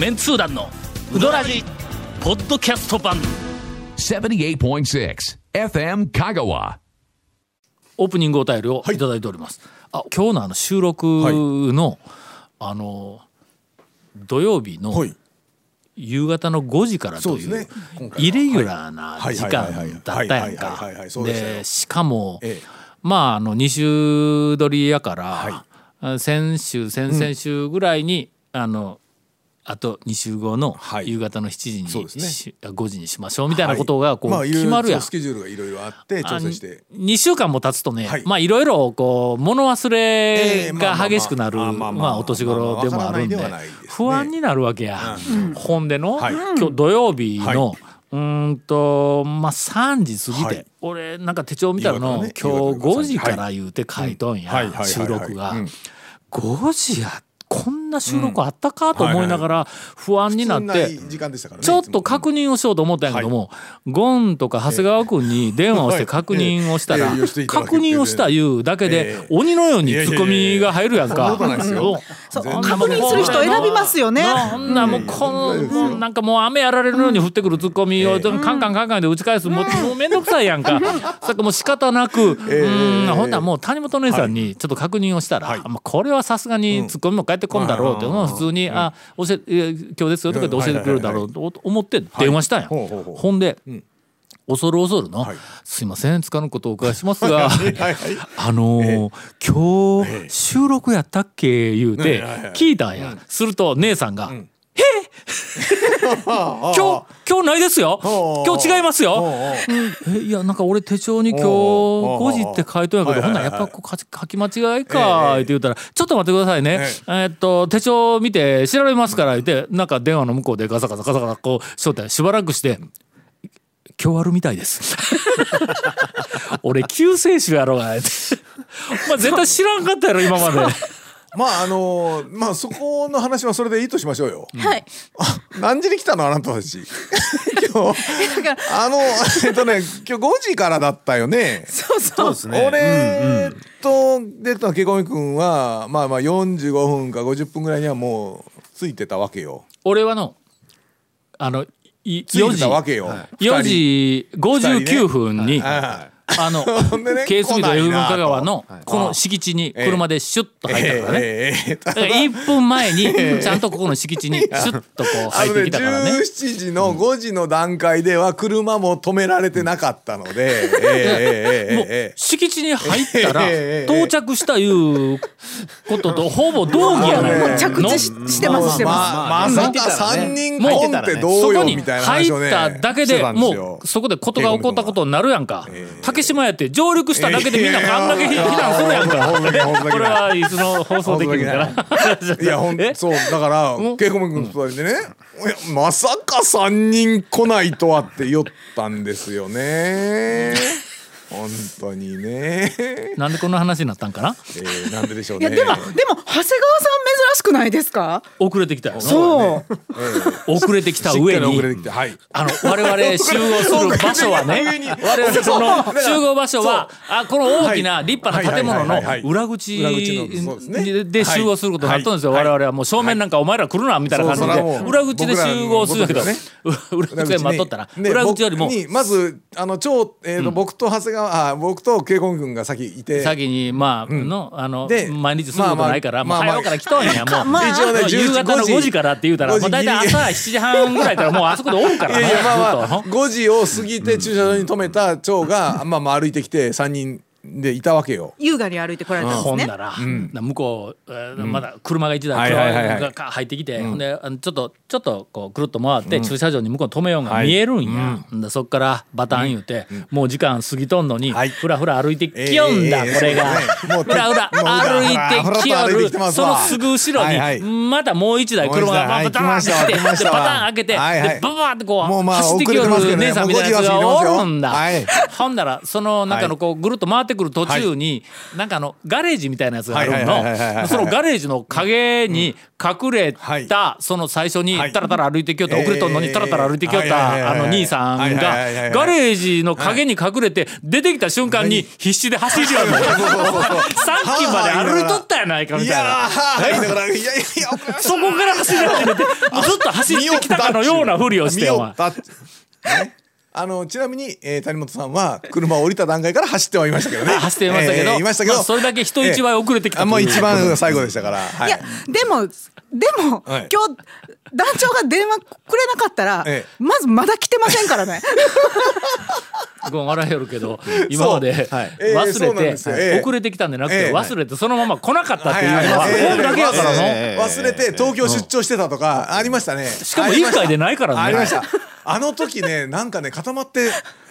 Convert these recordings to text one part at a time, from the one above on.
メンツー団のウドラジポッドキャスト版。78.6 FM Kagawa. オープニングお便りをい。ただいております、あ今日のあの収録の、あの土曜日のはい。夕方の5時からというイレギュラーな時間だったやんか。はい。はい。はい。はい。はい。はい。そうでしかも、ええまああの2週撮りやから、あ先週先々週ぐらい。に、あのあと2週後のはい。夕方の7時にそうですね。し5時にしましょうみたいなことがこう決まるやん。そうスケジュールがいろいろあって調整して。2週間も経つとね、はい。まあいろいろこう物忘れが激しくなるまあまあまあまあお年頃でもあるんで不安になるわけや。ほんでの、はい。今日土曜日の、はうーんとまあ3時過ぎて、はい。俺なんか手帳見たらの、ね。今日夕方の5時から言うて書いとんや、はい。はい。はい。はい。収録が。うん。5時やこんな収録あったかと思いながら不安になって。ちょっと確認をしようと思ったんやけども、ゴンとか長谷川君に電話をして確認をしたら、確認をしたいうだけで、ええ。鬼のようにツッコミが入るやんか。確認する人選びますよね。ななんなもうこの、なんかもう雨やられるように降ってくるツッコミを、カンカンカンカンで打ち返す、もうもうめんどくさいやんか。それかもう仕方なく、うんほんならもう谷本姉さんにちょっと確認をしたら、これはさすがにツッコミも返ってこんだろうって、うんまあ普通に、あ教ええ今日ですよとかって教えてくれるだろうと思って電話したんや。ほんで、ん。恐る恐るの、はい。すいませんつかぬことをお伺いしますが あのー今日収録やったっけ？言うて聞いたんや、すると姉さんが「ん。え 今日今日ないですよ。今日違いますよ。いやなんか俺手帳に今日おう5時って書いとんやけどほんならやっぱこう書き間違いかって言うたら「ちょっと待ってくださいね。えーっと手帳見て調べますから」言ってなんか電話の向こうでガサガサガサガサこうしとったんやしばらくして「今日あるみたいです」俺救世主やろが。まあ絶対知らんかったやろ今までまああのまあそこの話はそれでいいとしましょうよ。はい。何時に来たのあなたたち。今日。あのえっとね今日5時からだったよね。そうそう。俺と出たけこみくんはまあまあ45分か50分ぐらいにはもうついてたわけよ。俺はのあのい4ついて時たわけよ。4時59分に、はあの、ほ んでね KSB と来ない F なと香川のはい。この敷地に車でシュッと入ったからね。ええええだから1分前にちゃんとここの敷地にシュッとこうあ入ってのねきたからね。17時の5時の段階では車も止められてなかったので、ええええええもうええ敷地に入ったらええ到着したいうこととほぼ同義やないもう着地ししてますしてまままさか三人コンってどうよそこにみたいな入話をねっただけでもうそこでことが起こったことになるやんか。ええ竹島やって上陸しただけでみんなあんだけ避難するやんか。これはいつの放送できるんかな。いやほんえ？そうだからケイコミ君と二人でねいやまさか三人来ないとはって言ったんですよね。本当にね。なんでこんな話になったんかな？えー、なんででしょうね。いやでもでも長谷川さん珍しくないですか？遅れてきたよ。なそう。遅れてきた上に。てきてはい。あの我々集合する場所はね。上に我々その集合場所はあこの大きなはい。立派な建物の裏口で集合することになったんですよ。はい。我々はもう正面なんかお前ら来るなみたいな感じで。裏口で集合するけど裏口で待っとったらね裏口よりもまずあの超、えーと僕と長谷川あ僕とケイコミ君が先いて。先にまあのあので毎日することないからもうまあまあ早うから来とんやもうまあ一応ね夕方の5時。からって言うたら5時もう大体朝7時半ぐらいからもうあそこでおるからねいやいやまあまあずっと。5時を過ぎて駐車場に止めた長が、まあまあ歩いてきて3人でいたわけよ。優雅に歩いてこられたんですね。ほんな。ら、な向こう、えーまだ車が一台、が入ってきて、ほんでちょっとちょっとこうくるっと回って、駐車場に向こう止めようが見えるんや、ほんでそっからバタン言うて、もう時間過ぎとんのに、はい。ふらふら歩いてきよんだ、ええこれが、ふらふら歩いてきよるそのわすぐ後ろに、はいはい。またもう一台車がバタンはい来ましたわ来て来ましたわ。でバタン開けて、はいはい。でババーってこうもうまあ走ってきよる姉さんみたいなやつがもう5時は過ぎてますよ。おるんだ、はい。ほんならその中のこうぐるっと回ってってくる途中に、なんかあのガレージみたいなやつがあるはいはいはいはいはいはい。のそのガレージの陰に隠れはい。たその最初にはい。タラタラ歩いてきよったええ遅れとんのにタラタラ歩いてきよっはいはいはいはいたあの兄さんはいがはいはいはいガレージの陰に隠れて出てきた瞬間に必死で走りよるのさっきまで歩いとったやないかみいたいな。そこから走り始めて、ずっと走ってきたかのようなふりをして、お前あのちなみに、えー谷本さんは車を降りた段階から走ってはいましたけどね。走っていましたけど、えーいましたけど、まあそれだけ人一倍遅れてきたあもうという一番最後でしたから、はい。やでもでも、はい。今日団長が電話くれなかったら、ええ。まずまだ来てませんからね。ごめん笑いよるけど、今まではい。ええ忘れて、ですよ。ええ。遅れてきたんじゃなくて、ええ。忘れてそのまま来なかったっていうのは、はいはい。はいこれだけやからの。えー忘れて東京出張してたとかありましたね。しかも一回でないからね。ありましたあの時ねなんかね固まって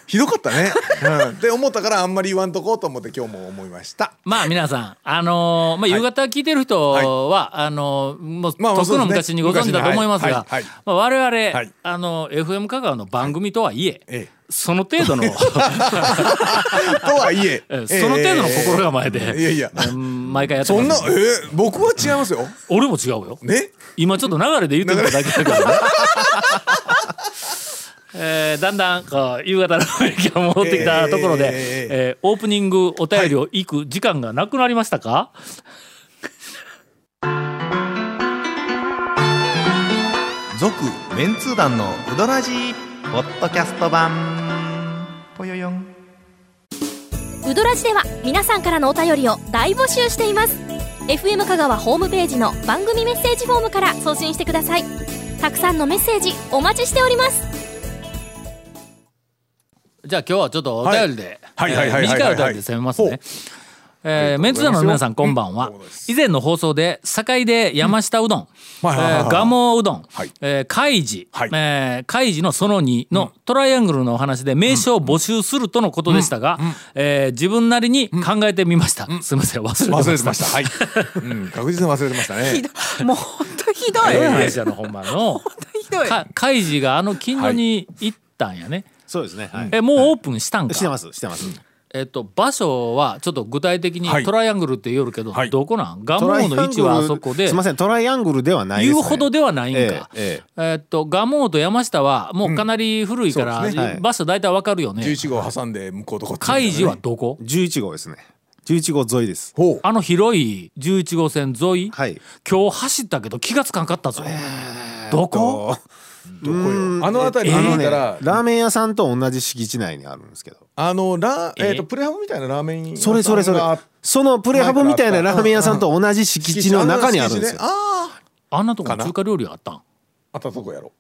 ひどかったね、うん、って思ったからあんまり言わんとこうと思って今日も思いました。まあ皆さん、あのーまあ、夕方聞いてる人は、あのーもう、まあとっくの昔にご存知だと思いますが、昔はい。はい。まあ、我々、はい。あの FM 香川の番組とはいえ、ええ。その程度の とはいえ。え その程度の心構えで、いやいや。うん毎回やってそんなますえー僕は違いますよ。俺も違うよ。ね。今ちょっと流れで言ってみただけだけどね えーだんだんこう夕方の雰囲気が戻ってきたところで、えーえーオープニングお便りを行く時間がなくなりましたか、続メンツー団のウドラジーポッドキャスト版。ぽよよん。ウドラジでは皆さんからのお便りを大募集しています。FM 香川ホームページの番組メッセージフォームから送信してください。たくさんのメッセージお待ちしておりますじゃあ今日はちょっとお便りで、はい。はいはいはいはいえー短いお便りで攻めますね。えーメンツー団の皆さんこんばんは、以前の放送で堺で山下うどん、蒲生うどん、はい。えー海事、はい。えー海事のその2のトライアングルのお話で名称を募集するとのことでしたが、えー自分なりに考えてみました、すみません忘れてま忘した。れてました。はい、うん、確実に忘れてましたひねどもう本当ひどい、どういう本話やの。ひどい。か海事があの近所に行ったんやね、そうですね。はい。えもうオープンしたんか、してます、してます。えっと、場所はちょっと具体的にはいトライアングルって言うけど、はいどこなん？蒲生の位置はあそこで？すみません、トライアングルではないです、ね。言うほどではないんか。ええええっと蒲生と山下はもうかなり古いから、うんねはい場所大体わかるよね。11号挟んで向こうとこっち海事はどこ？え11号ですね。11号沿いです。ほうあの広い11号線沿い、はい。今日走ったけど気がつかんかったぞ。どこ？どこよあの辺りえーにいたら、ラーメン屋さんと同じ敷地内にあるんですけど。あのラえ？えっ、とプレハブみたいなラーメン屋それそれそれ。そのプレハブみたいなラーメン屋さんと同じ敷地の中にあるんですよ。あああんなとこ中華料理あったん？あったとこやろ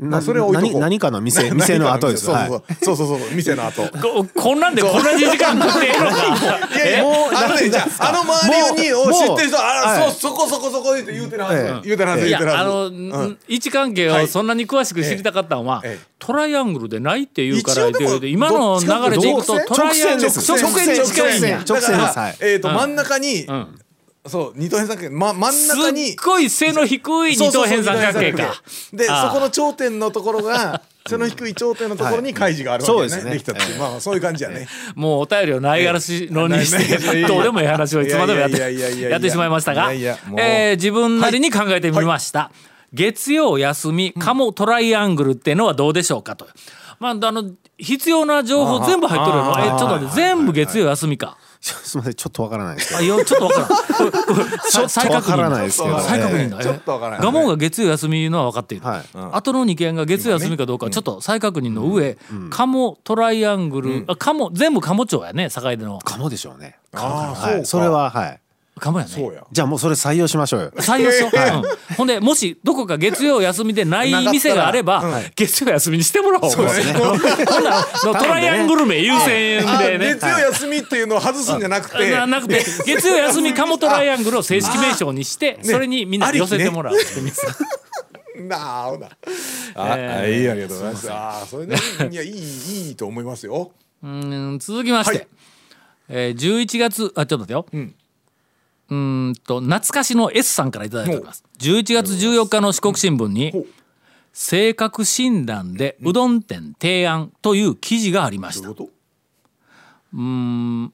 なそれは置いとこう。何何かの店 店の後です。そうはい。そうそうそうそう。そう店の後。ここんなんでこんなに時間食ってええのか。いやいや、もう、あのね、じゃあ、あの周りに、もうを知ってる人、あ、はいそう、そこそこそこ言うて言うてるはずええ。言うてるはず、い言うてるはず。やあの、うん。位置関係をそんなに詳しく知りたかったのは、ええ。ええトライアングルでないって言うから一応でも言うて今の流れでいくとトライアングル直線に近いんや直線です。だからはい。えっと、うん。真ん中に、んそう、二等辺三角形、ま、真んす中にっ。ごい背の低い二等辺三角形か。で、そこの頂点のところが、その低い頂点のところに開示があるわけね。そうですね。できたっていう、まあ、そういう感じやね。もうお便りをないがらしのにしてやどうでもいい話をいつまでもやってやってしまいましたが。い。えー自分なりに考えてみました。月曜休みカモトライアングルっていうのはどうでしょうかと。まあ、あの必要な情報全部入っとるよえちょっと待って全部月曜休みかすみません、ちょっとわからないですけあど。いやちょっとわからん。これこれさ再確わからない認ですけど。再確認だちょっとわからないガモンが月曜休みのは分かってい。る、はい。後の2件が月曜休みかどうかちょっと再確認の上、カモトライアングル、あカモ全部カモ町やね境での。かもでしょうね。ああ、はい。それは、はい。カモやね。そうや。じゃあもうそれ採用しましょうよ。採用しよう、うん。ほんでもしどこか月曜休みでない店があれば、月曜休みにしてもらおう。そうですね。ほんならトライアングル名優先あでね。月曜休みっていうのを外すんじゃなくて。ななくて月曜休みカモトライアングルを正式名称にしてそれにみんな寄せてもらうって店。なあ、ほな。あ、えーいいありがとうございます。ああ、それね、いや、いい、いいと思いますよ。うん続きまして、はい。えー、11月あちょっと待ってよ、うんんと懐かしの S さんからいただいております。11月14日の四国新聞にほう「性格診断でうどん店提案」という記事がありました。どうん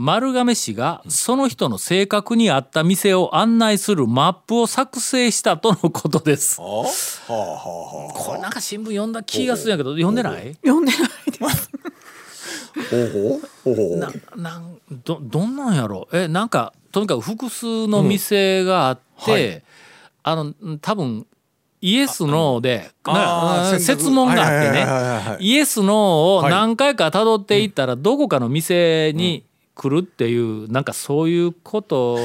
丸亀市がその人の性格に合った店を案内するマップを作成したとのことです。はあはあはあ。これなんか新聞読んだ気がするんやけど読んでない？読んでないです。ほうほう。ほうほう。ななんどどんなんやろえなんかとにかく複数の店があって、あの多分イエス・ノーで設問があってはいはいはいはいはいねイエス・ノーを何回か辿っていったらどこかの店に来るっていうなんかそういうこと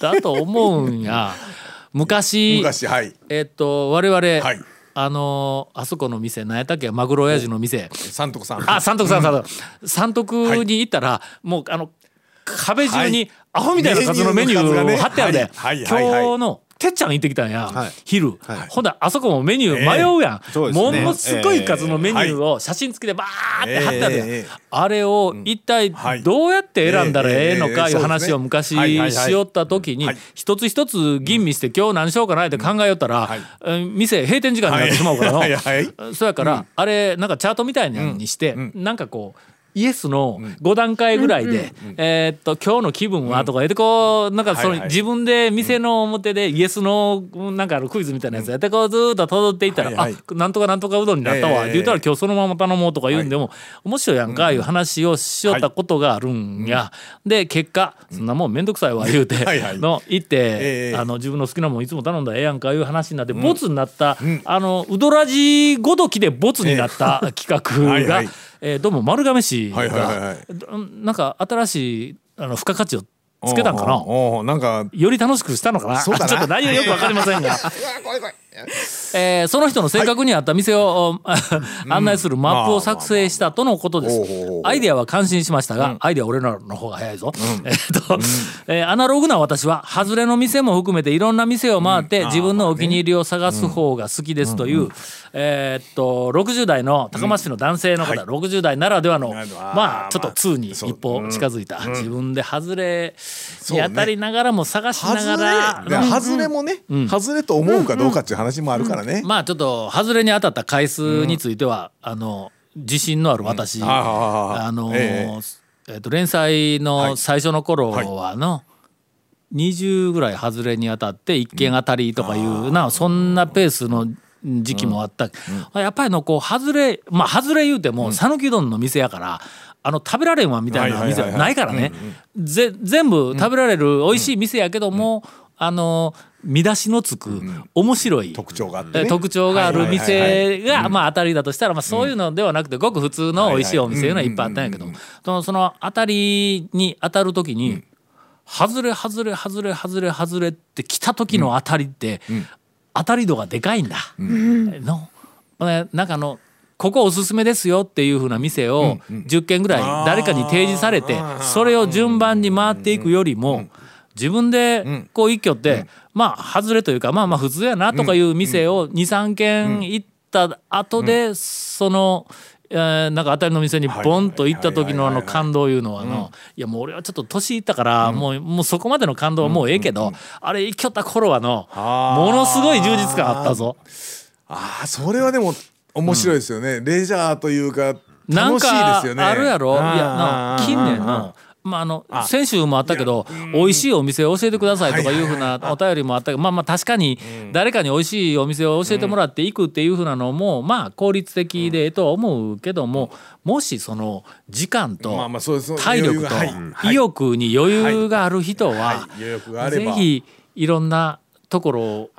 だと思うんや。昔昔はい。えっと我々、はい。あのあそこの店何やったっけ？マグロ親父の店。三徳さん。あ三徳さん三徳。三徳に行ったら、もうあの壁中にアホみたいな数のメニューを貼ってあるで、今日のてっちゃん行ってきたんや、はい。昼、はい。ほんだあそこもメニュー迷うやん、ものすごい数のメニューを写真付きでバーって貼ってあるやん、あれを一体はい。どうやって選んだらええ。のかええ。いう話を昔しよった時にはい。一つ一つ吟味して今日何しようかなって考えよったら、店閉店時間になってしまうから。の、そうやから、あれなんかチャートみたいにして、なんかこうイエスの5段階ぐらいで、えーっと今日の気分はとか言ってこうなんかその、自分で店の表でイエスのなんかあのクイズみたいなやつやってこうずーっと辿っていったら、はいはい。あなんとかなんとかうどんになったわ、ええ。って言ったら今日そのまま頼もうとか言うんでも、面白いやんかいう話をしよったことがあるんや、で結果そんなもんめんどくさいわ言うての行って、ええ。あの自分の好きなもんいつも頼んだらええやんかいう話になって、ボツになった、あのうどらじごときでボツになった企画が、はいはいえーどうも丸亀市が、はいはいはいなんか新しいあの付加価値をつけたんかな？おうおうなんかより楽しくしたのかな？そうかな。ちょっと内容よくわかりませんが。えーその人の性格に合った店を、案内するマップを作成したとのことです。アイデアは感心しましたが、アイデア俺らの方が早いぞ。えーっと、えーアナログな私は、外れの店も含めていろんな店を回って自分のお気に入りを探す方が好きですという、えーっと、60代の高松市の男性の方、60代ならではの、まあ、ちょっと2に一歩近づいた。自分で外れに当たりながらも探しながら。外れ。もね、外れと思うかどうかっていう話もあるからね、まあちょっと外れに当たった回数については、あの自信のある私、あのえと連載の最初の頃はあの、20ぐらい外れに当たって1件当たりとかいうな、そんなペースの時期もあった、やっぱりのこう外れまあ外れ言うても讃岐うどんの店やから。あの食べられんわみたいな店はないからね。ぜ全部食べられる美味しい店やけども、あの見出しのつく面白い。特徴があって特徴がある店がまあ当たりだとしたらまあそういうのではなくてごく普通の美味しいお店いうのはいっぱいあったんやけど。そのその当たりに当たる時に外れ外れ外れ外れ外れって来た時の当たりって当たり度がでかいんだ。の。ねなんかあのここおすすめですよっていうふうな店を10軒ぐらい誰かに提示されてそれを順番に回っていくよりも自分でこう一挙ってまあ外れというかまあまあ普通やなとかいう店を23軒行った後でその。えーなんか当たりの店にボンと行った時のあの感動いうのはあのいやもう俺はちょっと年いったからもうもうそこまでの感動はもうええけどあれ行きよった頃はのものすごい充実感あったぞ。ああそれはでも面白いですよね、レジャーというかなん楽しいかですよね。あるやろ？いやな近年のまああの先週もあったけど美味しいお店を教えてくださいとかいうふうなお便りもあったけどまあまあ確かに誰かに美味しいお店を教えてもらって行くっていうふうなのもまあ効率的でとは思うけどももしその時間と体力と意欲に余裕がある人はぜひいろんなところを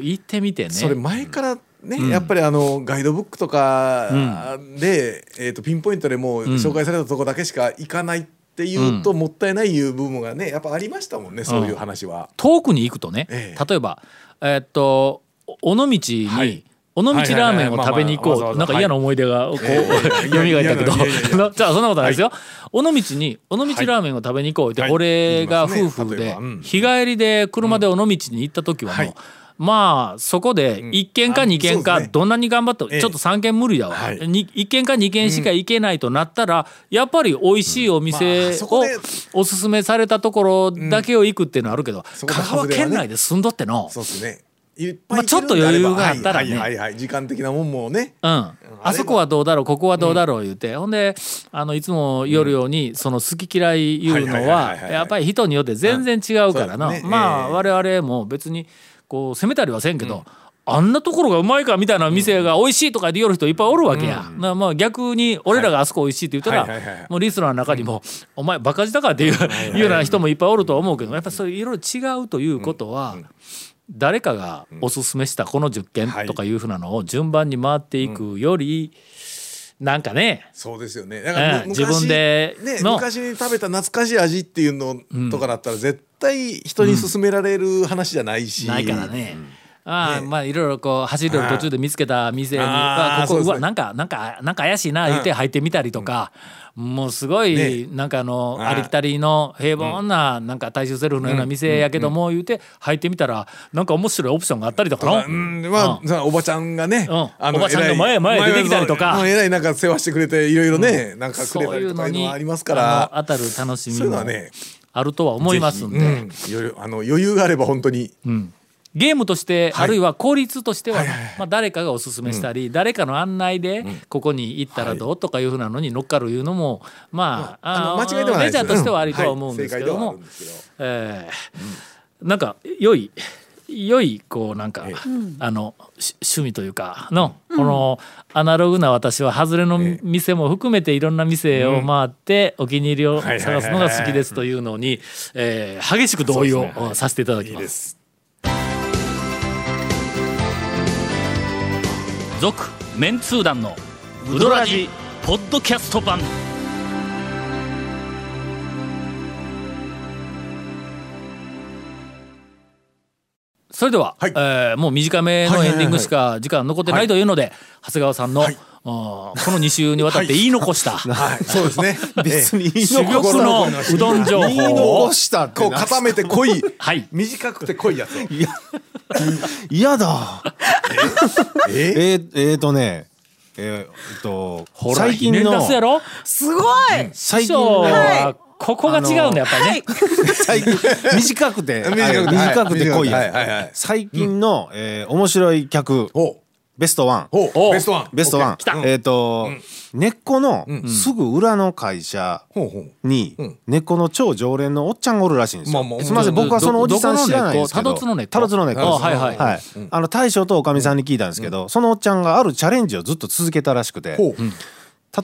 行ってみてね。それ前からね、やっぱりあのガイドブックとかで、えー、とピンポイントでもう紹介されたとこだけしか行かないっていうと、もったいないいう部分がねやっぱありましたもんねそういう話は。遠くに行くとね、ええ。例えばえーっと尾道に、はい。尾道ラーメンを食べに行こう、なんか嫌な思い出がこう、ええ。蘇ったけど。じゃあそんなことないですよ、尾道に尾道ラーメンを食べに行こうって、はい。俺が夫婦でねうん。日帰りで車で尾道に行った時はもう、はいまあそこで1軒か2軒あそうですね。かどんなに頑張ってもええ。ちょっと3軒無理だわ、はい。に1軒か2軒しか行けないとなったらやっぱり美味しいおま店をおすすめされたところだけを行くっていうのはあるけど香川県内で住んどっての。そうですね。いっぱいまあちょっと余裕があったらね時間的なもんもね。うん、あそこはどうだろうここはどうだろう言うて、ほんであのいつも夜ようにその好き嫌いいうのはやっぱり人によって全然違うからな、まあ、ええ。我々も別にこう責めたりはせんけど、あんなところがうまいかみたいな店が美味しいとかで夜人いっぱいおるわけや。なまあ逆に俺らがあそこ美味しいって言ったら、もうリスナーの中にも「お前バカ舌か」っていういうような人もいっぱいおるとは思うけどやっぱそういういろいろ違うということは、誰かがおすすめしたこの10件はい。とかいうふうなのを順番に回っていくより、なんかね。そうですよね。だからむええ自分でねの。昔に食べた懐かしい味っていうのとかだったら絶対人に勧められる話じゃないし、ないからね。ああね。まあいろいろこう走る途中で見つけた店にあはここうわなんかなんかなんか怪しいな言って入ってみたりとか、もうすごいね。なんかあのああありきたりの平凡ななんか大衆セルフのような店やけども言うて入ってみたらなんか面白いオプションがあったりとか。の。うん。まあ、さおばちゃんがね、うん。おばちゃんが偉い前へ前へ出てきたりとか。うん。偉いなんか世話してくれていろいろね、なんかくれたりとかいうのはありますから。あの当たる楽しみもあるとは思いますんで。うん、余裕あの余裕があれば本当に、ゲームとして、あるいは効率としては、はいはいはい。まあ、誰かがおすすめしたり、誰かの案内でここに行ったらどうとかいうふうなのに乗っかるいうのもまあ,、あの間違いではないですメジャーとしてはありとは思うんはいですけども、正解ではあるんですけど。えーなんか良い良いこうなんか、あのし趣味というかの、このアナログな私は外れの店も含めていろんな店を回ってお気に入りを探すのが好きですというのに、えー激しく同意をさせていただきま。いいです続メンツー団のウドラジポッドキャスト版。それでは、はい。えーもう短めのエンディングしか時間残ってないというので、長谷川さんの、はい。この2週にわたって言い残した、はい。そうですね。別に言い珠残玉のうどん情言い報を残したこう固めて濃い。はい。短くて濃いやつを 嫌だ。え？え？ー、えーとねえー、えっと最近のすごい。最近のはここが違うんだやっぱりね、最近短くて短くて濃いはいやはいはい。つ最近の、えー面白い客ベストワン。ベストワン。ベストワン。OK 来た。えっ、と、根っこのすぐ裏の会社に、根っこの超常連のおっちゃんがおるらしいんですよ。すみません、僕はそのおじさん知らないんですけど。どこの根っこ？タロツの根っこ。あはいはいはい。あの大将とおかみさんに聞いたんですけど、そのおっちゃんがあるチャレンジをずっと続けたらしくて。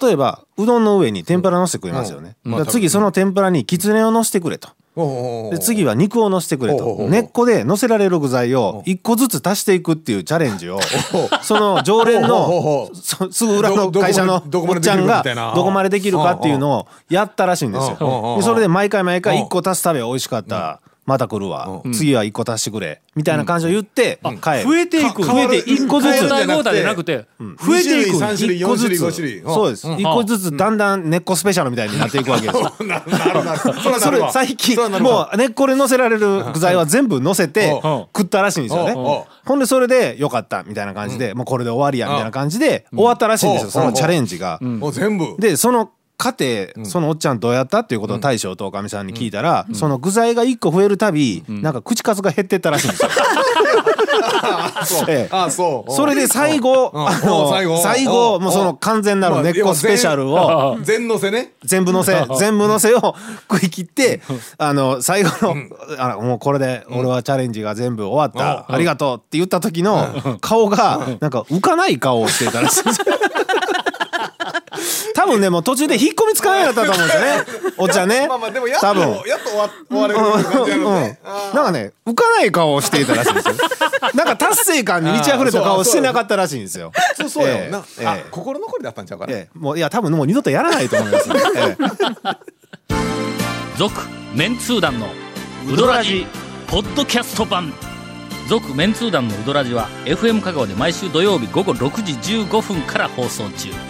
例えばうどんの上に天ぷらのせてくれますよね。次その天ぷらにきつねをのせてくれと。で次は肉をのせてくれと。根っこでのせられる具材を一個ずつ足していくっていうチャレンジを。その常連のすぐ裏の会社のおっちゃんがどこまでできるかっていうのをやったらしいんですよ。でそれで毎回毎回一個足すたび美味しかった。また来るわ、次は一個足してくれ。みたいな感じを言って帰る、増えていく。か増えて一個ずつ。増えていく3種類4種類一個ずつ5種類。そうです。一個ずつだんだん根っこスペシャルみたいになっていくわけです。よなるなるなる。そらなそれ最近もう根っこで乗せられる具材は全部乗せてうん。食ったらしいんですよね。ほんでそれでよかったみたいな感じでもうこれで終わりやみたいな感じで終わったらしいんですよ。うん。そのチャレンジが。もう全部。でその過程そのおっちゃんどうやったっていうことを大将とおかみさんに聞いたらその具材が1個増えるたびなんか口数が減ってったらしいんですよ。ええ。あそう。それで最後うん。あの最後。最後もうその完全なる根っこスペシャルを全のせね。全部のせ全部のせを食い切ってあの最後のあもうこれで俺はチャレンジが全部終わったありがとうって言った時の顔がなんか浮かない顔をしてたらしいんですよ多分ねもう途中で引っ込みつかないだったと思うんですよね。おっちゃんね。まあまあでもやっと多分。やっと終わ終われる感じなのねうん、なんかね浮かない顔をしていたらしいんですよ。なんか達成感に満ち溢れた顔をしてなかったらしいんですよ。そうそうやもんえな。えええあ心残りだったんちゃうかな。ええ。もういや多分もう二度とやらないと思います、ええ。続メンツー団のウドラジポッドキャスト版。続メンツー団のウドラジは FM 香川で毎週土曜日午後6時15分から放送中